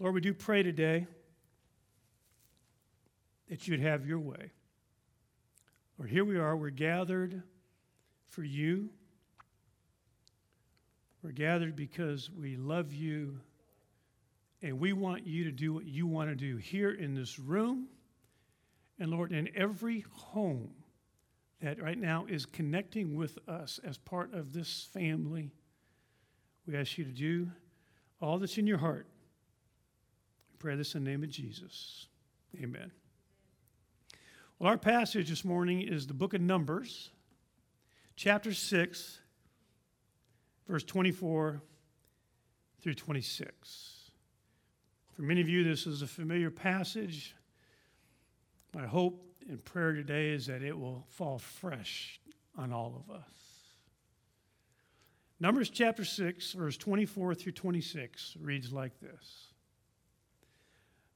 Lord, we do pray today that you'd have your way. Lord, here we are. We're gathered for you. We're gathered because we love you and we want you to do what you want to do here in this room and, Lord, in every home that right now is connecting with us as part of this family. We ask you to do all that's in your heart. Pray this in the name of Jesus. Amen. Well, our passage this morning is the book of Numbers, chapter 6, verse 24 through 26. For many of you, this is a familiar passage. My hope and prayer today is that it will fall fresh on all of us. Numbers chapter 6, verse 24 through 26 reads like this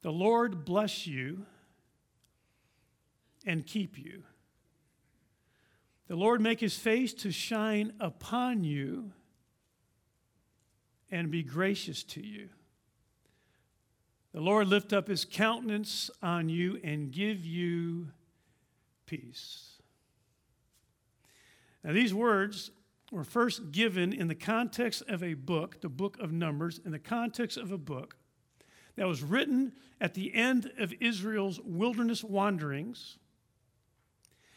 The Lord bless you and keep you. The Lord make his face to shine upon you and be gracious to you. The Lord lift up his countenance on you and give you peace. Now, these words were first given in the context of a book, the book of Numbers, in the context of a book that was written at the end of Israel's wilderness wanderings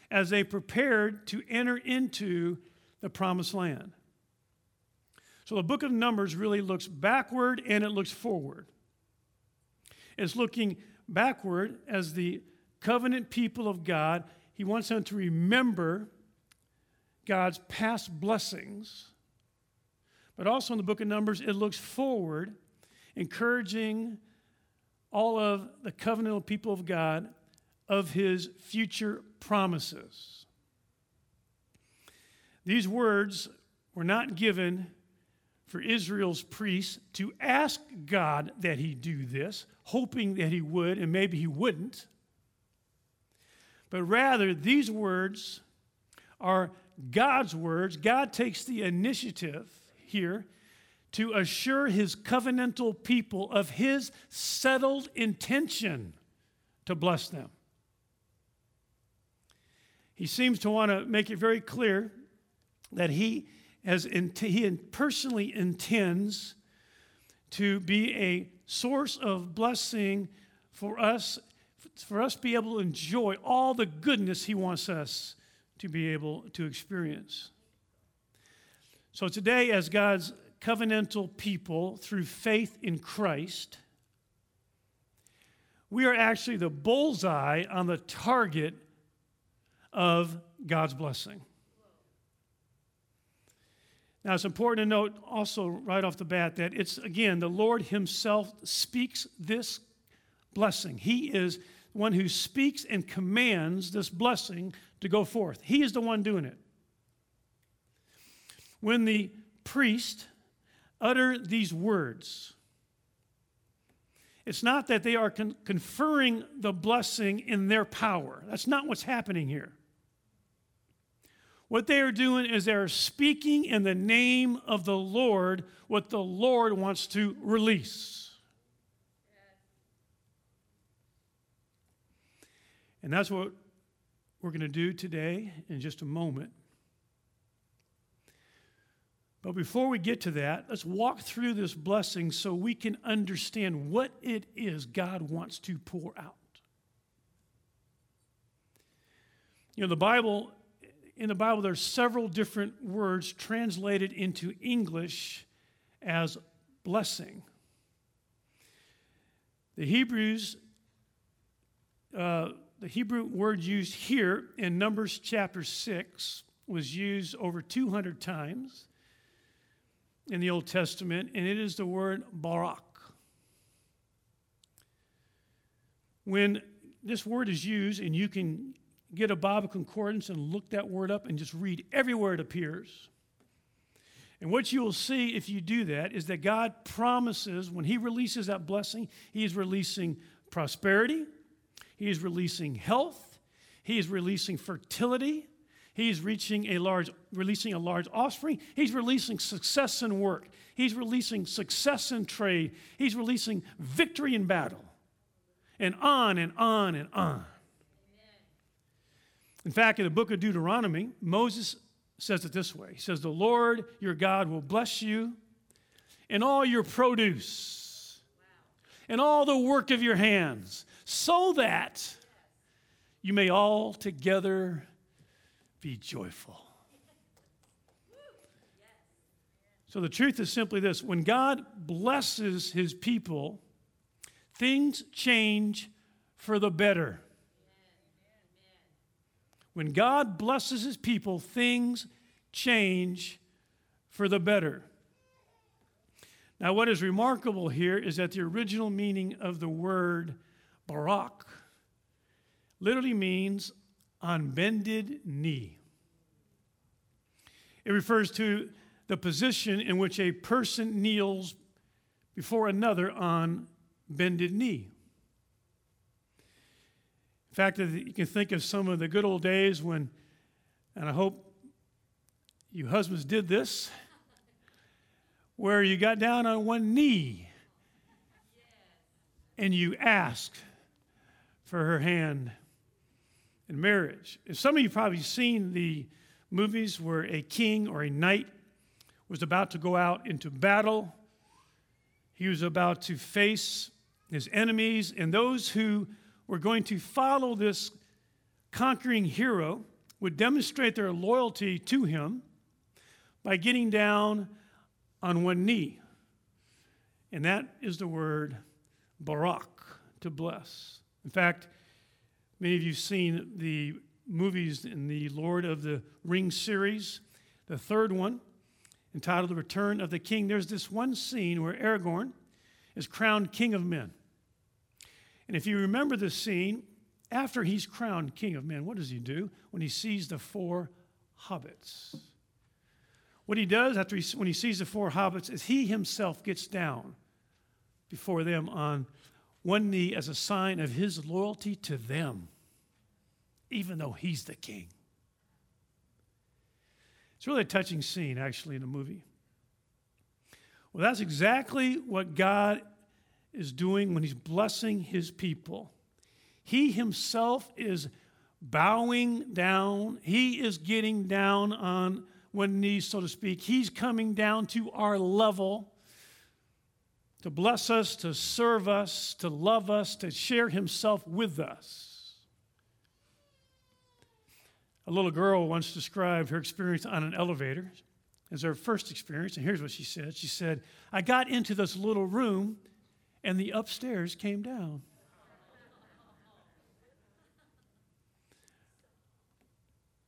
as they prepared to enter into the promised land. So the book of Numbers really looks backward and it looks forward. It's looking backward as the covenant people of God. He wants them to remember God's past blessings. But also in the book of Numbers, it looks forward, encouraging all of the covenantal people of God of his future promises. These words were not given for Israel's priests to ask God that he do this, hoping that he would, and maybe he wouldn't. But rather, these words are God's words. God takes the initiative here to assure his covenantal people of his settled intention to bless them. He seems to want to make it very clear that he, has he personally intends to be a source of blessing for us, for us to be able to enjoy all the goodness he wants us to be able to experience. So today, as God's covenantal people through faith in Christ, we are actually the bullseye on the target of God's blessing. Now, it's important to note also right off the bat that it's, again, the Lord Himself speaks this blessing. He is one who speaks and commands this blessing to go forth. He is the one doing it. When the priest utter these words, it's not that they are con- conferring the blessing in their power. That's not what's happening here. What they are doing is they're speaking in the name of the Lord what the Lord wants to release. And that's what we're going to do today in just a moment. But before we get to that, let's walk through this blessing so we can understand what it is God wants to pour out. You know, the Bible in the Bible, there's several different words translated into English as blessing. The Hebrews, uh, the Hebrew word used here in Numbers chapter 6 was used over 200 times in the Old Testament, and it is the word barak. When this word is used, and you can get a Bible concordance and look that word up and just read everywhere it appears. And what you will see if you do that is that God promises when He releases that blessing, He is releasing prosperity, He is releasing health, He is releasing fertility, He's reaching a large, releasing a large offspring. He's releasing success in work. He's releasing success in trade. He's releasing victory in battle. And on and on and on. In fact, in the book of Deuteronomy, Moses says it this way He says, The Lord your God will bless you in all your produce and all the work of your hands, so that you may all together be joyful. So the truth is simply this when God blesses his people, things change for the better. When God blesses his people, things change for the better. Now, what is remarkable here is that the original meaning of the word barak literally means on bended knee. It refers to the position in which a person kneels before another on bended knee. In fact, you can think of some of the good old days when, and I hope you husbands did this, where you got down on one knee and you asked for her hand in marriage. And some of you probably seen the movies where a king or a knight was about to go out into battle. He was about to face his enemies, and those who were going to follow this conquering hero would demonstrate their loyalty to him by getting down on one knee. And that is the word barak, to bless. In fact, Many of you have seen the movies in the Lord of the Rings series. The third one, entitled The Return of the King, there's this one scene where Aragorn is crowned King of Men. And if you remember this scene, after he's crowned King of Men, what does he do when he sees the four hobbits? What he does after he, when he sees the four hobbits is he himself gets down before them on one knee as a sign of his loyalty to them, even though he's the king. It's really a touching scene, actually, in the movie. Well, that's exactly what God is doing when he's blessing his people. He himself is bowing down, he is getting down on one knee, so to speak. He's coming down to our level to bless us, to serve us, to love us, to share himself with us. A little girl once described her experience on an elevator as her first experience, and here's what she said. She said, I got into this little room and the upstairs came down.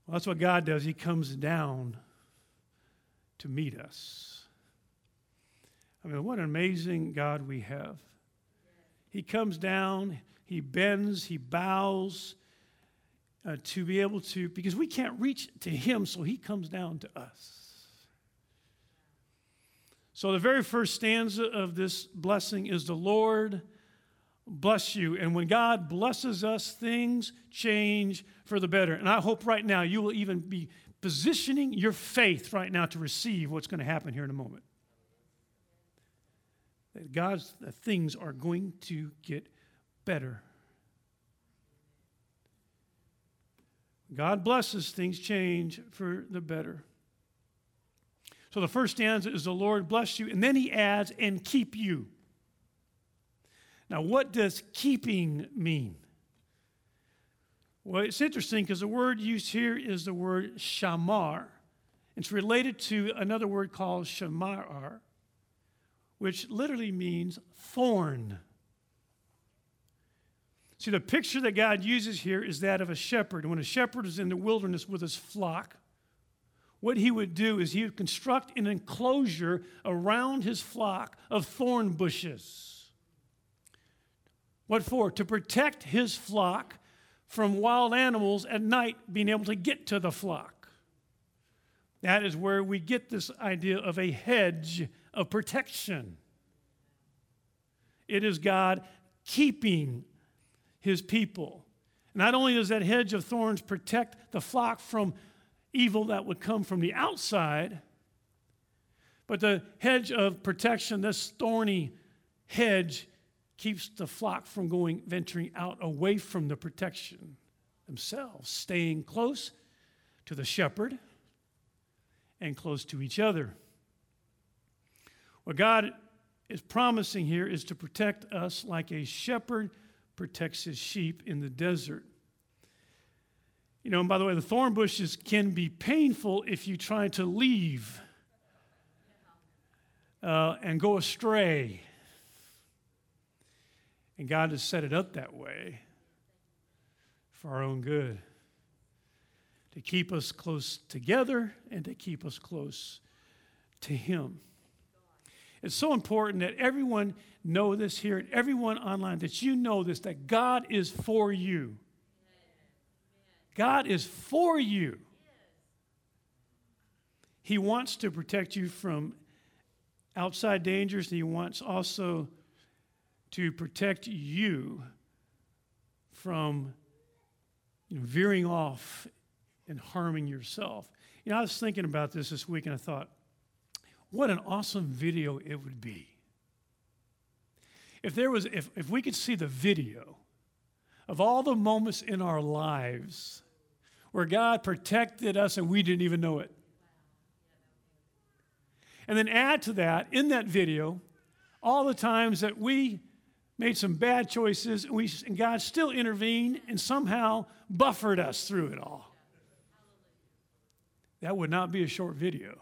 Well, that's what God does. He comes down to meet us. I mean, what an amazing God we have. He comes down, he bends, he bows uh, to be able to, because we can't reach to him, so he comes down to us. So, the very first stanza of this blessing is the Lord bless you. And when God blesses us, things change for the better. And I hope right now you will even be positioning your faith right now to receive what's going to happen here in a moment that God's things are going to get better. God blesses, things change for the better. So the first stanza is the Lord bless you, and then he adds, and keep you. Now, what does keeping mean? Well, it's interesting because the word used here is the word shamar. It's related to another word called shamir, which literally means thorn. See, the picture that God uses here is that of a shepherd. When a shepherd is in the wilderness with his flock, what he would do is he would construct an enclosure around his flock of thorn bushes. What for? To protect his flock from wild animals at night being able to get to the flock. That is where we get this idea of a hedge of protection. It is God keeping his people. Not only does that hedge of thorns protect the flock from evil that would come from the outside. But the hedge of protection, this thorny hedge, keeps the flock from going venturing out away from the protection themselves, staying close to the shepherd and close to each other. What God is promising here is to protect us like a shepherd protects his sheep in the desert. You know, and by the way, the thorn bushes can be painful if you try to leave uh, and go astray. And God has set it up that way for our own good to keep us close together and to keep us close to Him. It's so important that everyone know this here and everyone online that you know this that God is for you. God is for you. He wants to protect you from outside dangers, and He wants also to protect you from you know, veering off and harming yourself. You know, I was thinking about this this week, and I thought, what an awesome video it would be. If there was, if, if we could see the video of all the moments in our lives where God protected us and we didn't even know it. And then add to that, in that video, all the times that we made some bad choices and, we, and God still intervened and somehow buffered us through it all. That would not be a short video.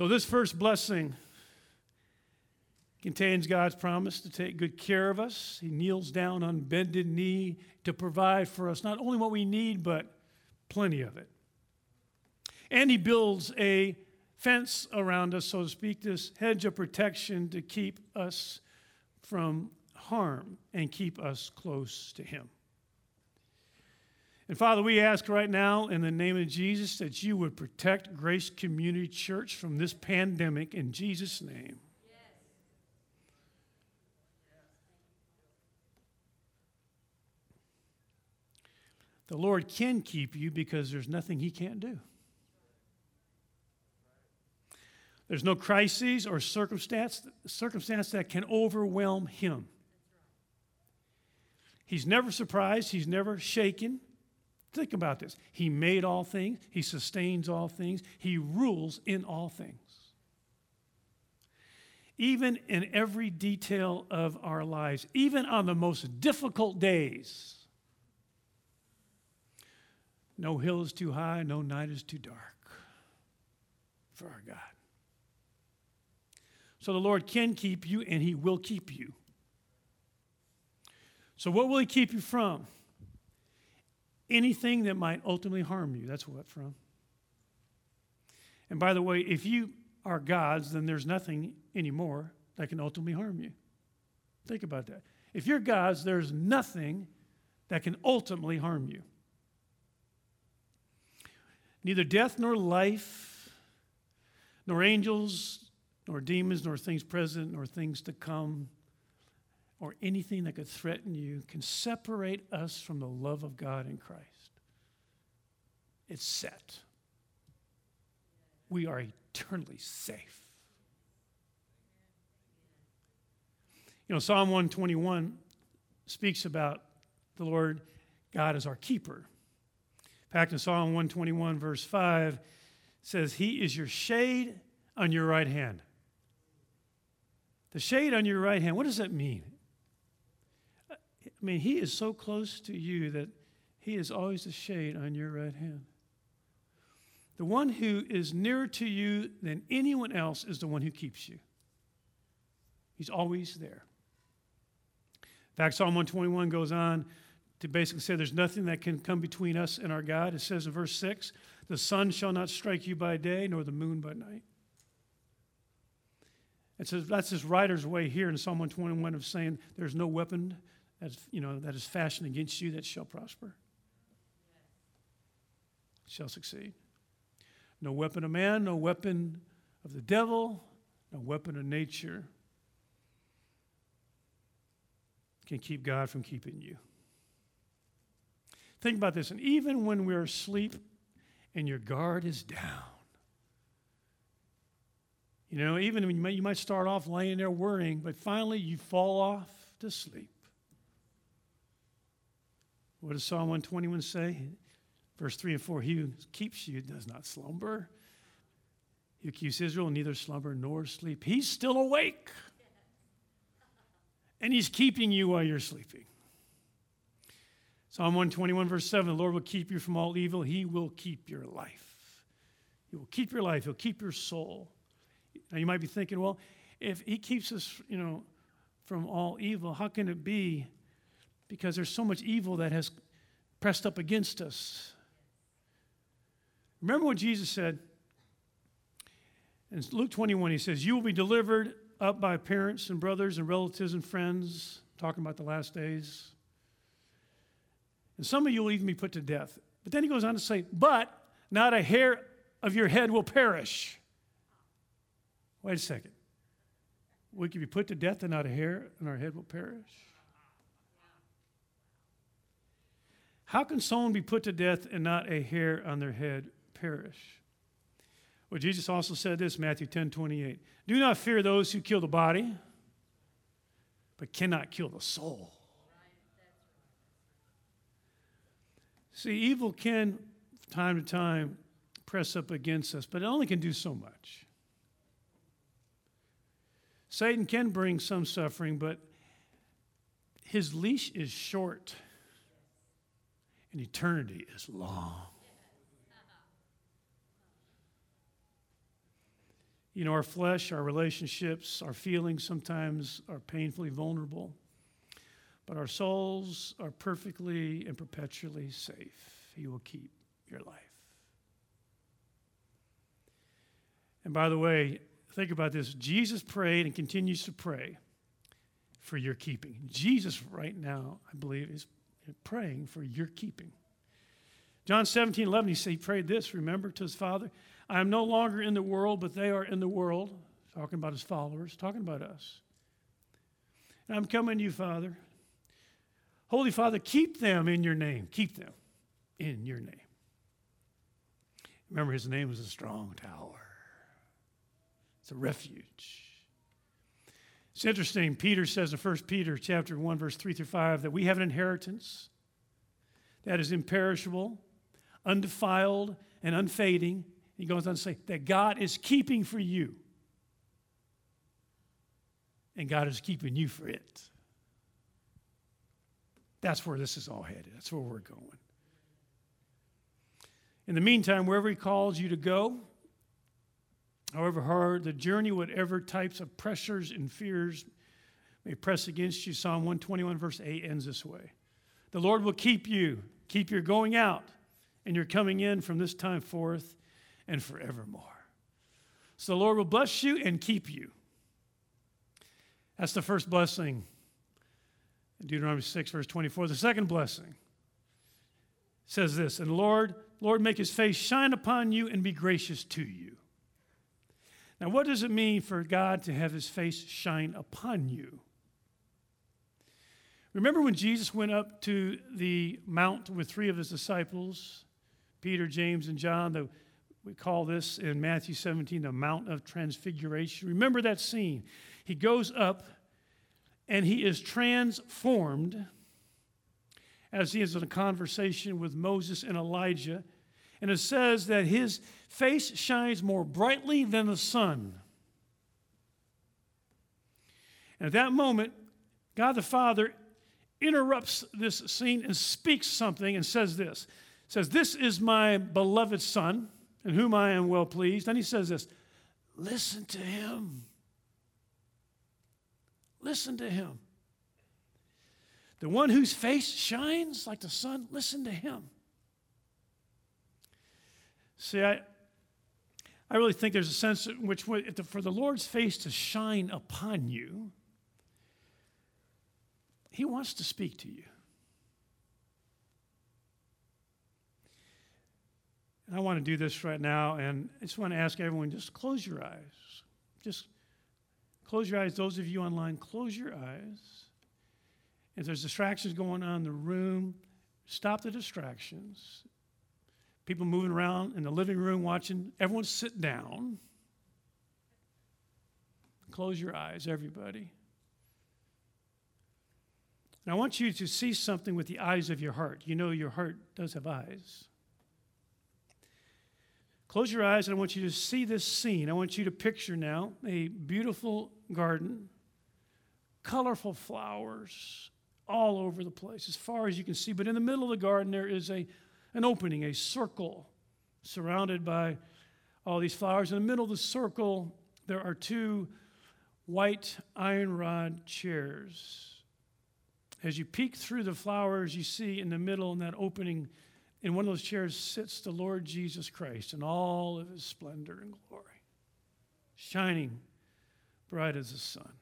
So, this first blessing contains God's promise to take good care of us. He kneels down on bended knee to provide for us not only what we need, but plenty of it. And He builds a fence around us, so to speak, this hedge of protection to keep us from harm and keep us close to Him. And Father, we ask right now in the name of Jesus that you would protect Grace Community Church from this pandemic in Jesus' name. The Lord can keep you because there's nothing He can't do. There's no crises or circumstance, circumstance that can overwhelm Him. He's never surprised, He's never shaken. Think about this. He made all things, He sustains all things, He rules in all things. Even in every detail of our lives, even on the most difficult days, no hill is too high, no night is too dark for our God. So the Lord can keep you and He will keep you. So, what will He keep you from? Anything that might ultimately harm you. That's what from. And by the way, if you are God's, then there's nothing anymore that can ultimately harm you. Think about that. If you're God's, there's nothing that can ultimately harm you. Neither death nor life, nor angels, nor demons, nor things present, nor things to come, or anything that could threaten you can separate us from the love of God in Christ. It's set. We are eternally safe. You know, Psalm 121 speaks about the Lord God as our keeper. In fact, in Psalm 121, verse 5, says, He is your shade on your right hand. The shade on your right hand, what does that mean? I mean, he is so close to you that he is always a shade on your right hand. The one who is nearer to you than anyone else is the one who keeps you. He's always there. In fact, Psalm 121 goes on to basically say there's nothing that can come between us and our God. It says in verse 6 the sun shall not strike you by day, nor the moon by night. It says that's this writer's way here in Psalm 121 of saying there's no weapon that is, you know, that is fashioned against you that shall prosper, shall succeed. No weapon of man, no weapon of the devil, no weapon of nature can keep God from keeping you. Think about this. And even when we're asleep and your guard is down, you know, even you might, you might start off laying there worrying, but finally you fall off to sleep. What does Psalm 121 say? Verse 3 and 4 He who keeps you does not slumber. He keeps Israel neither slumber nor sleep. He's still awake. And he's keeping you while you're sleeping. Psalm 121, verse 7 The Lord will keep you from all evil. He will keep your life. He will keep your life. He'll keep your soul. Now you might be thinking, well, if he keeps us, you know, from all evil, how can it be? Because there's so much evil that has pressed up against us. Remember what Jesus said? In Luke 21, he says, You will be delivered up by parents and brothers and relatives and friends, talking about the last days. And some of you will even be put to death. But then he goes on to say, But not a hair of your head will perish. Wait a second. We could be put to death and not a hair on our head will perish? How can someone be put to death and not a hair on their head perish? Well, Jesus also said this, Matthew 10 28. Do not fear those who kill the body, but cannot kill the soul. See, evil can, from time to time, press up against us, but it only can do so much. Satan can bring some suffering, but his leash is short and eternity is long. You know, our flesh, our relationships, our feelings sometimes are painfully vulnerable, but our souls are perfectly and perpetually safe. He will keep your life. And by the way, think about this Jesus prayed and continues to pray for your keeping. Jesus, right now, I believe, is praying for your keeping. John 17, 11, he, said, he prayed this, remember, to his Father I am no longer in the world, but they are in the world. Talking about his followers, talking about us. And I'm coming to you, Father. Holy Father, keep them in your name. Keep them in your name. Remember, his name is a strong tower, it's a refuge. It's interesting. Peter says in 1 Peter chapter 1, verse 3 through 5, that we have an inheritance that is imperishable, undefiled, and unfading he goes on to say that God is keeping for you, and God is keeping you for it. That's where this is all headed. That's where we're going. In the meantime, wherever He calls you to go, however hard the journey, whatever types of pressures and fears may press against you, Psalm 121, verse 8 ends this way The Lord will keep you, keep your going out and your coming in from this time forth and forevermore. So the Lord will bless you and keep you. That's the first blessing in Deuteronomy 6, verse 24. The second blessing says this, and Lord, Lord, make his face shine upon you and be gracious to you. Now, what does it mean for God to have his face shine upon you? Remember when Jesus went up to the mount with three of his disciples, Peter, James, and John, the we call this in Matthew 17 the Mount of Transfiguration. Remember that scene. He goes up and he is transformed as he is in a conversation with Moses and Elijah. And it says that his face shines more brightly than the sun. And at that moment, God the Father interrupts this scene and speaks something and says this. Says, This is my beloved Son in whom I am well pleased. And he says this listen to him. Listen to him. The one whose face shines like the sun, listen to him. See, I, I really think there's a sense in which, for the Lord's face to shine upon you, He wants to speak to you. And I want to do this right now, and I just want to ask everyone just close your eyes. Just close your eyes. Those of you online, close your eyes. If there's distractions going on in the room, stop the distractions. People moving around in the living room watching, everyone sit down. Close your eyes, everybody. And I want you to see something with the eyes of your heart. You know, your heart does have eyes. Close your eyes, and I want you to see this scene. I want you to picture now a beautiful garden, colorful flowers all over the place, as far as you can see. But in the middle of the garden, there is a, an opening, a circle surrounded by all these flowers. In the middle of the circle, there are two white iron rod chairs. As you peek through the flowers, you see in the middle, in that opening, in one of those chairs sits the Lord Jesus Christ in all of his splendor and glory, shining bright as the sun.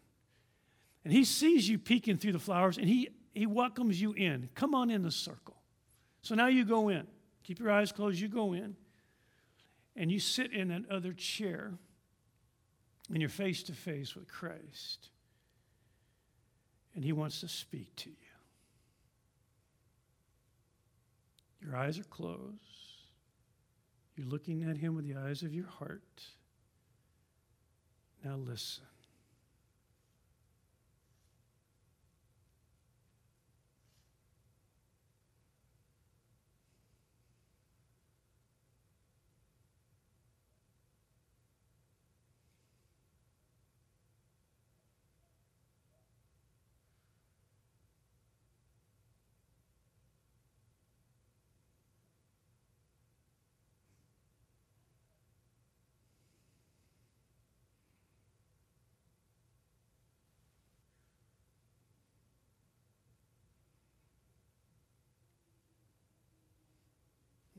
And he sees you peeking through the flowers and he, he welcomes you in. Come on in the circle. So now you go in. Keep your eyes closed. You go in and you sit in that other chair and you're face to face with Christ. And he wants to speak to you. Your eyes are closed. You're looking at him with the eyes of your heart. Now listen.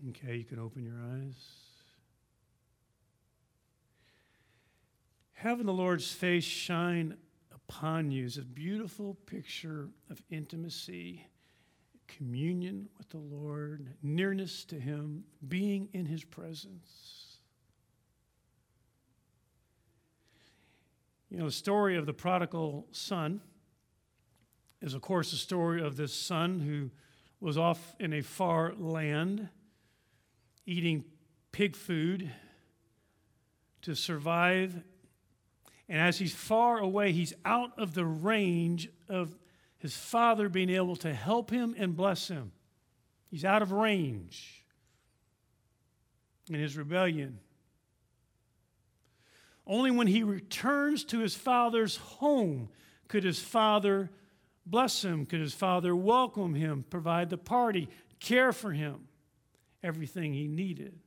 Okay, you can open your eyes. Having the Lord's face shine upon you is a beautiful picture of intimacy, communion with the Lord, nearness to Him, being in His presence. You know, the story of the prodigal son is, of course, the story of this son who was off in a far land eating pig food to survive. And as he's far away, he's out of the range of his father being able to help him and bless him. He's out of range in his rebellion. Only when he returns to his father's home could his father bless him, could his father welcome him, provide the party, care for him everything he needed.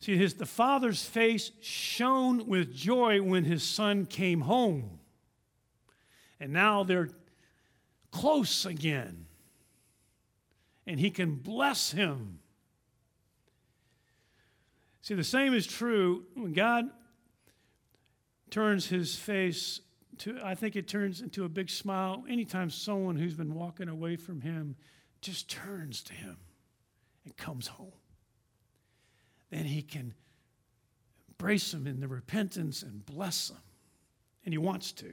See, his, the father's face shone with joy when his son came home. And now they're close again. And he can bless him. See, the same is true when God turns his face to, I think it turns into a big smile anytime someone who's been walking away from him just turns to him and comes home. Then he can embrace them in the repentance and bless them. And he wants to.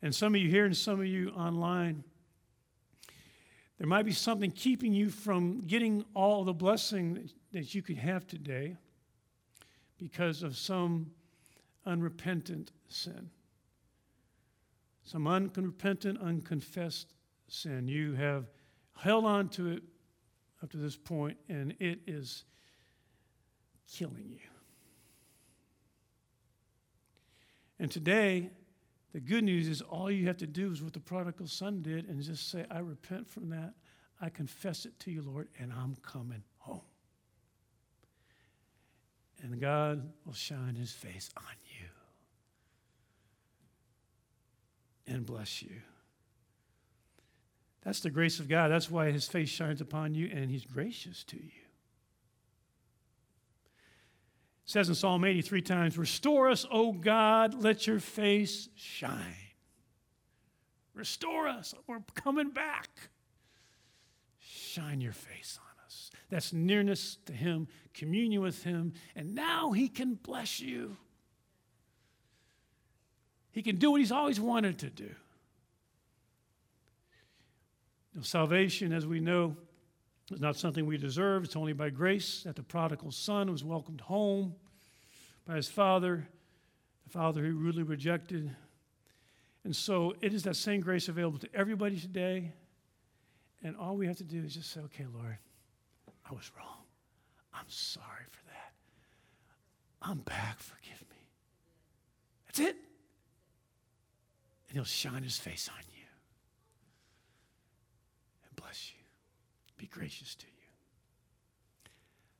And some of you here and some of you online, there might be something keeping you from getting all the blessing that you could have today because of some unrepentant sin. Some unrepentant, unconfessed sin. You have held on to it up to this point, and it is killing you. And today, the good news is all you have to do is what the prodigal son did and just say, I repent from that. I confess it to you, Lord, and I'm coming home. And God will shine his face on you and bless you. That's the grace of God. That's why his face shines upon you and he's gracious to you. It says in Psalm 83 times, Restore us, O God, let your face shine. Restore us. We're coming back. Shine your face on us. That's nearness to him, communion with him, and now he can bless you. He can do what he's always wanted to do. Now, salvation, as we know, is not something we deserve. It's only by grace that the prodigal son was welcomed home by his father, the father who rudely rejected. And so it is that same grace available to everybody today. And all we have to do is just say, okay, Lord, I was wrong. I'm sorry for that. I'm back. Forgive me. That's it. And he'll shine his face on you and bless you, be gracious to you.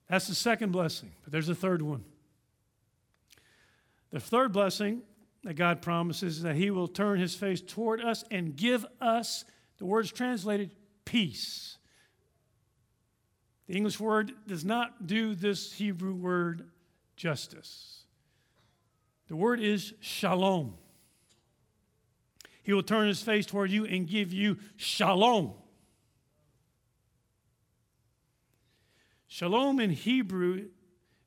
That's the second blessing, but there's a third one. The third blessing that God promises is that He will turn His face toward us and give us, the word is translated, peace. The English word does not do this Hebrew word justice. The word is shalom. He will turn his face toward you and give you shalom. Shalom in Hebrew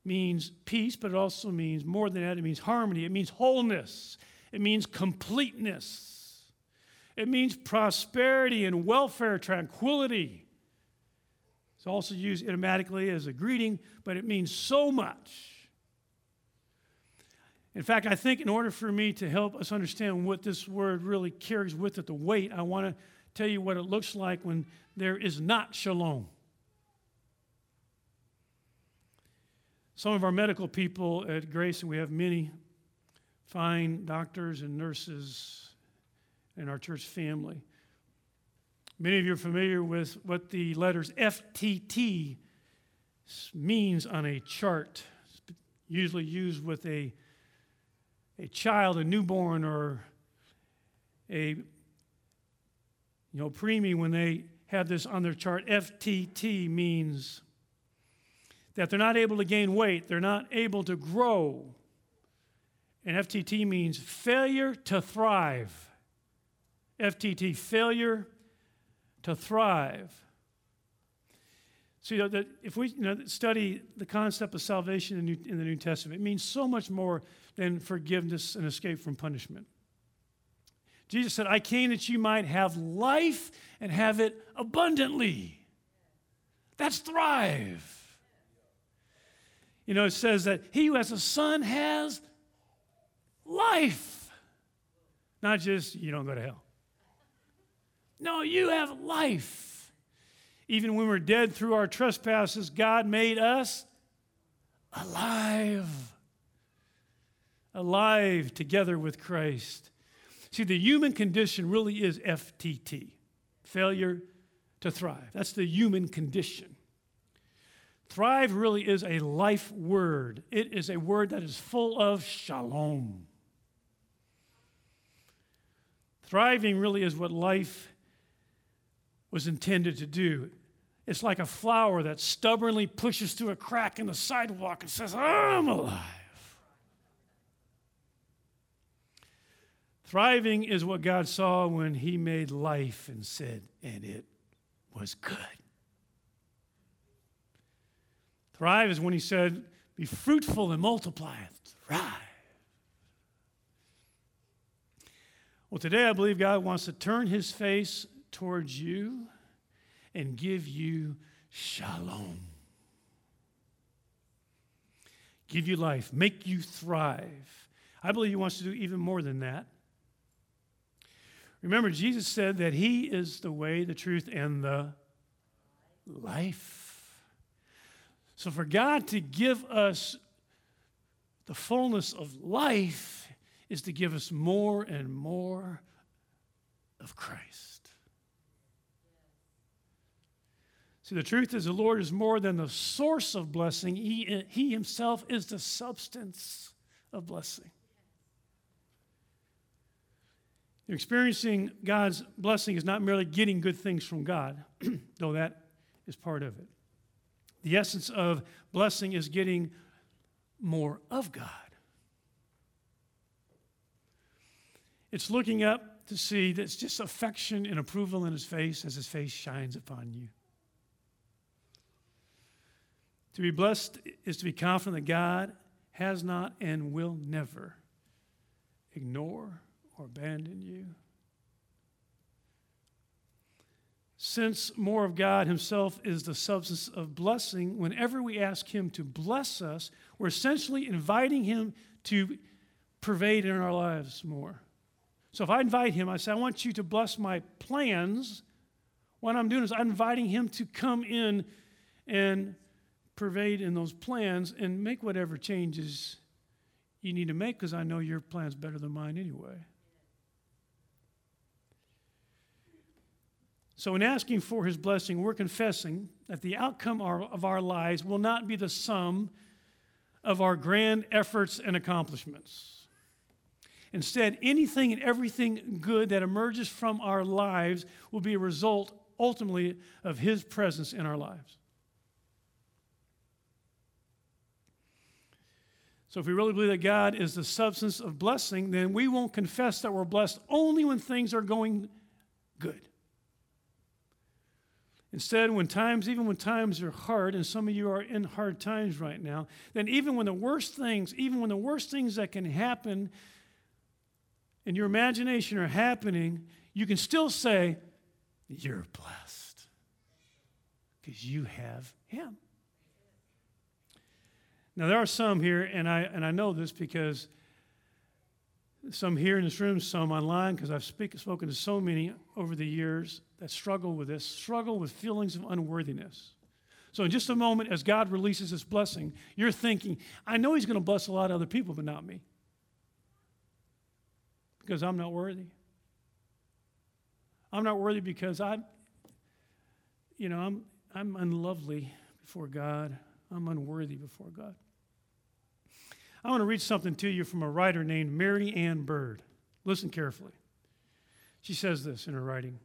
means peace, but it also means more than that, it means harmony, it means wholeness, it means completeness, it means prosperity and welfare, tranquility. It's also used idiomatically as a greeting, but it means so much. In fact, I think in order for me to help us understand what this word really carries with it, the weight, I want to tell you what it looks like when there is not shalom. Some of our medical people at Grace, and we have many fine doctors and nurses in our church family, Many of you are familiar with what the letters FTT means on a chart, it's usually used with a, a child, a newborn, or a you know preemie when they have this on their chart. FTT means that they're not able to gain weight, they're not able to grow. And FTT means failure to thrive. FTT, failure to thrive. See, that if we you know, study the concept of salvation in New, in the New Testament, it means so much more than forgiveness and escape from punishment. Jesus said, I came that you might have life and have it abundantly. That's thrive. You know, it says that he who has a son has life. Not just you don't go to hell. No, you have life. Even when we're dead through our trespasses, God made us alive. Alive together with Christ. See, the human condition really is FTT failure to thrive. That's the human condition. Thrive really is a life word, it is a word that is full of shalom. Thriving really is what life was intended to do. It's like a flower that stubbornly pushes through a crack in the sidewalk and says, I'm alive. Thriving is what God saw when He made life and said, and it was good. Thrive is when He said, Be fruitful and multiply. Thrive. Well, today I believe God wants to turn His face towards you and give you shalom. Give you life, make you thrive. I believe He wants to do even more than that. Remember, Jesus said that He is the way, the truth, and the life. So, for God to give us the fullness of life is to give us more and more of Christ. See, the truth is, the Lord is more than the source of blessing, He, he Himself is the substance of blessing. You're Experiencing God's blessing is not merely getting good things from God, though that is part of it. The essence of blessing is getting more of God. It's looking up to see that's just affection and approval in His face as His face shines upon you. To be blessed is to be confident that God has not and will never ignore or abandon you. Since more of God Himself is the substance of blessing, whenever we ask Him to bless us, we're essentially inviting Him to pervade in our lives more. So if I invite Him, I say, I want you to bless my plans. What I'm doing is I'm inviting Him to come in and pervade in those plans and make whatever changes you need to make because I know your plan's better than mine anyway. So, in asking for his blessing, we're confessing that the outcome of our lives will not be the sum of our grand efforts and accomplishments. Instead, anything and everything good that emerges from our lives will be a result, ultimately, of his presence in our lives. So, if we really believe that God is the substance of blessing, then we won't confess that we're blessed only when things are going good. Instead, when times, even when times are hard, and some of you are in hard times right now, then even when the worst things, even when the worst things that can happen in your imagination are happening, you can still say, You're blessed because you have Him. Now, there are some here, and I, and I know this because some here in this room, some online, because I've speak, spoken to so many over the years that struggle with this, struggle with feelings of unworthiness. So, in just a moment, as God releases His blessing, you're thinking, I know He's going to bless a lot of other people, but not me. Because I'm not worthy. I'm not worthy because I'm, you know, I'm, I'm unlovely before God. I'm unworthy before God. I want to read something to you from a writer named Mary Ann Bird. Listen carefully. She says this in her writing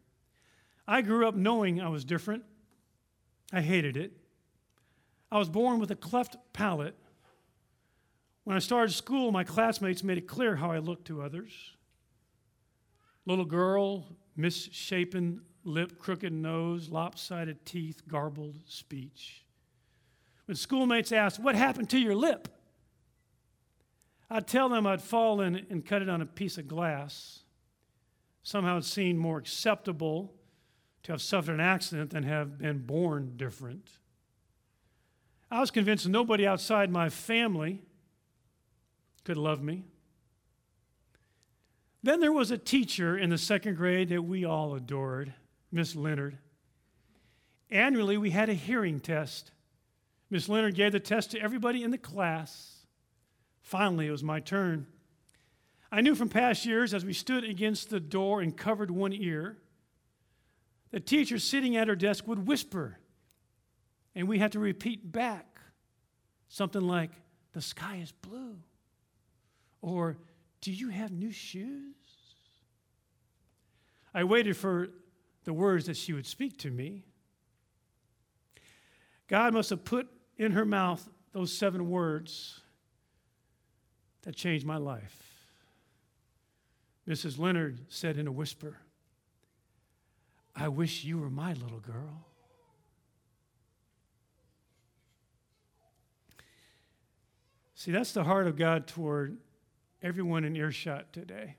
I grew up knowing I was different. I hated it. I was born with a cleft palate. When I started school, my classmates made it clear how I looked to others. Little girl, misshapen lip, crooked nose, lopsided teeth, garbled speech. When schoolmates asked, What happened to your lip? I'd tell them I'd fallen and cut it on a piece of glass. Somehow it seemed more acceptable to have suffered an accident than have been born different. I was convinced nobody outside my family could love me. Then there was a teacher in the second grade that we all adored, Miss Leonard. Annually, we had a hearing test. Miss Leonard gave the test to everybody in the class. Finally, it was my turn. I knew from past years as we stood against the door and covered one ear, the teacher sitting at her desk would whisper, and we had to repeat back something like, The sky is blue, or Do you have new shoes? I waited for the words that she would speak to me. God must have put in her mouth those seven words that changed my life. Mrs. Leonard said in a whisper, I wish you were my little girl. See, that's the heart of God toward everyone in earshot today.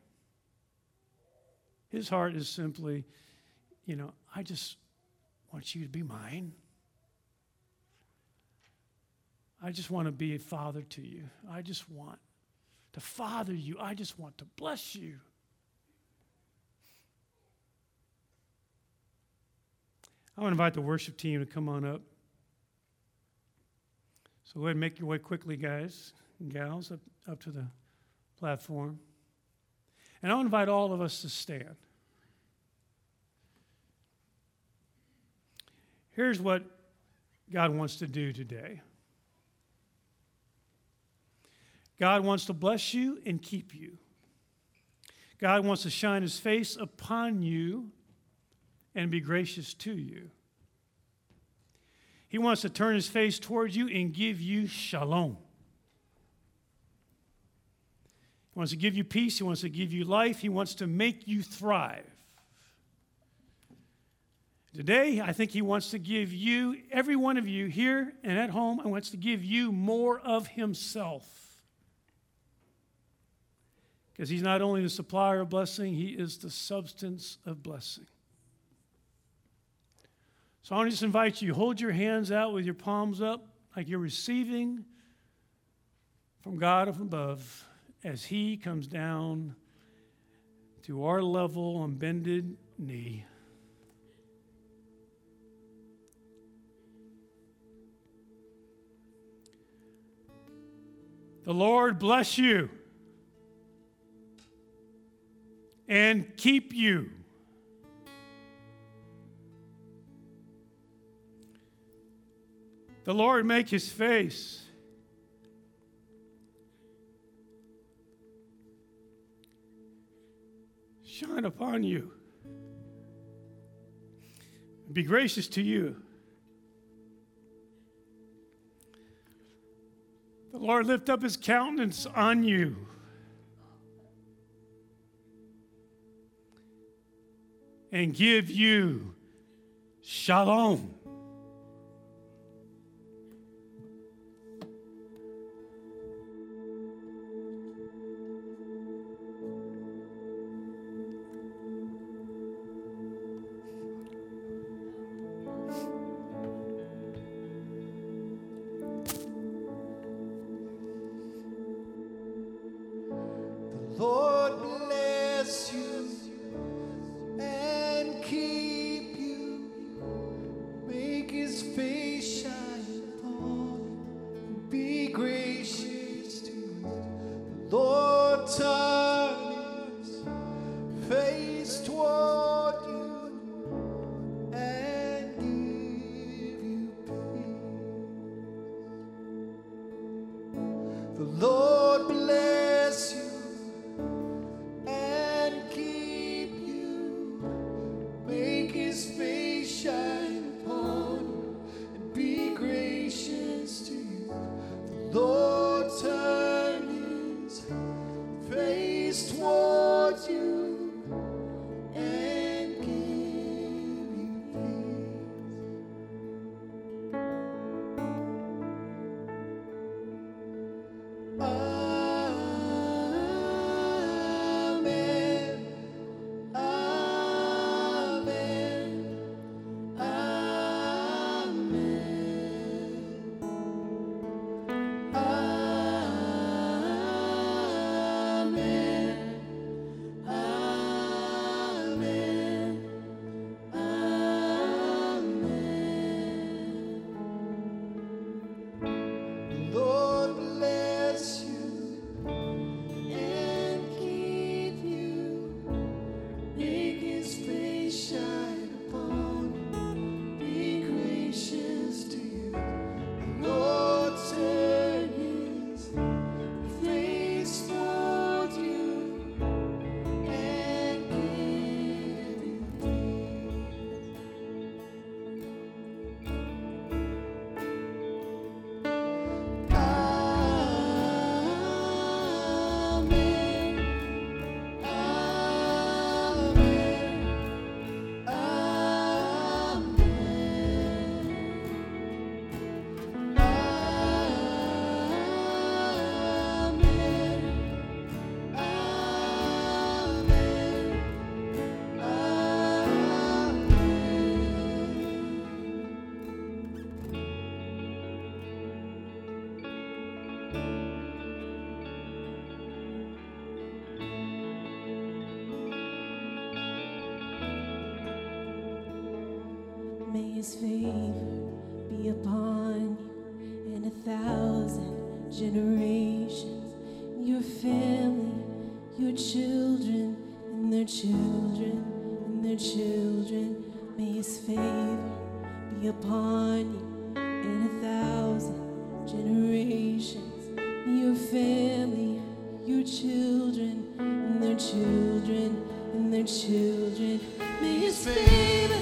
His heart is simply, you know, I just want you to be mine. I just want to be a father to you. I just want to father you. I just want to bless you. I want to invite the worship team to come on up. So go ahead and make your way quickly, guys and gals, up, up to the platform. And I'll invite all of us to stand. Here's what God wants to do today. God wants to bless you and keep you. God wants to shine his face upon you and be gracious to you. He wants to turn his face towards you and give you shalom. He wants to give you peace. He wants to give you life. He wants to make you thrive. Today, I think he wants to give you, every one of you here and at home, he wants to give you more of himself. Because He's not only the supplier of blessing, He is the substance of blessing. So I want to just invite you hold your hands out with your palms up like you're receiving from God above as He comes down to our level on bended knee. The Lord bless you and keep you. The Lord make his face shine upon you. Be gracious to you. The Lord lift up his countenance on you. And give you shalom. His favor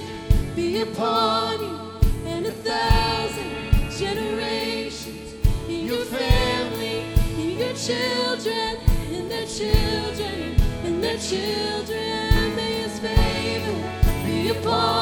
be upon you and a thousand generations in your family, in your children, in their children, in their children. May His favor be upon you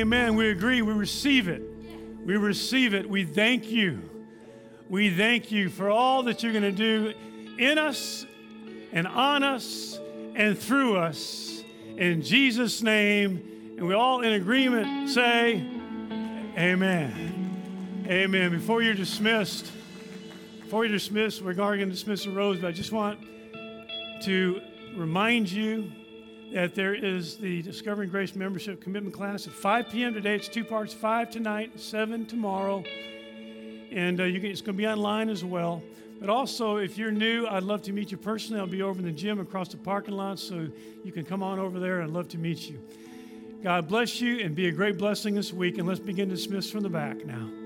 Amen. We agree. We receive it. We receive it. We thank you. We thank you for all that you're going to do in us and on us and through us. In Jesus' name. And we all in agreement say, Amen. Amen. Before you're dismissed, before you're dismissed, we're going to dismiss the rows, but I just want to remind you that there is the Discovering Grace membership commitment class at 5 p.m. today. It's two parts, 5 tonight, 7 tomorrow. And uh, you can, it's going to be online as well. But also, if you're new, I'd love to meet you personally. I'll be over in the gym across the parking lot, so you can come on over there. I'd love to meet you. God bless you and be a great blessing this week. And let's begin to dismiss from the back now.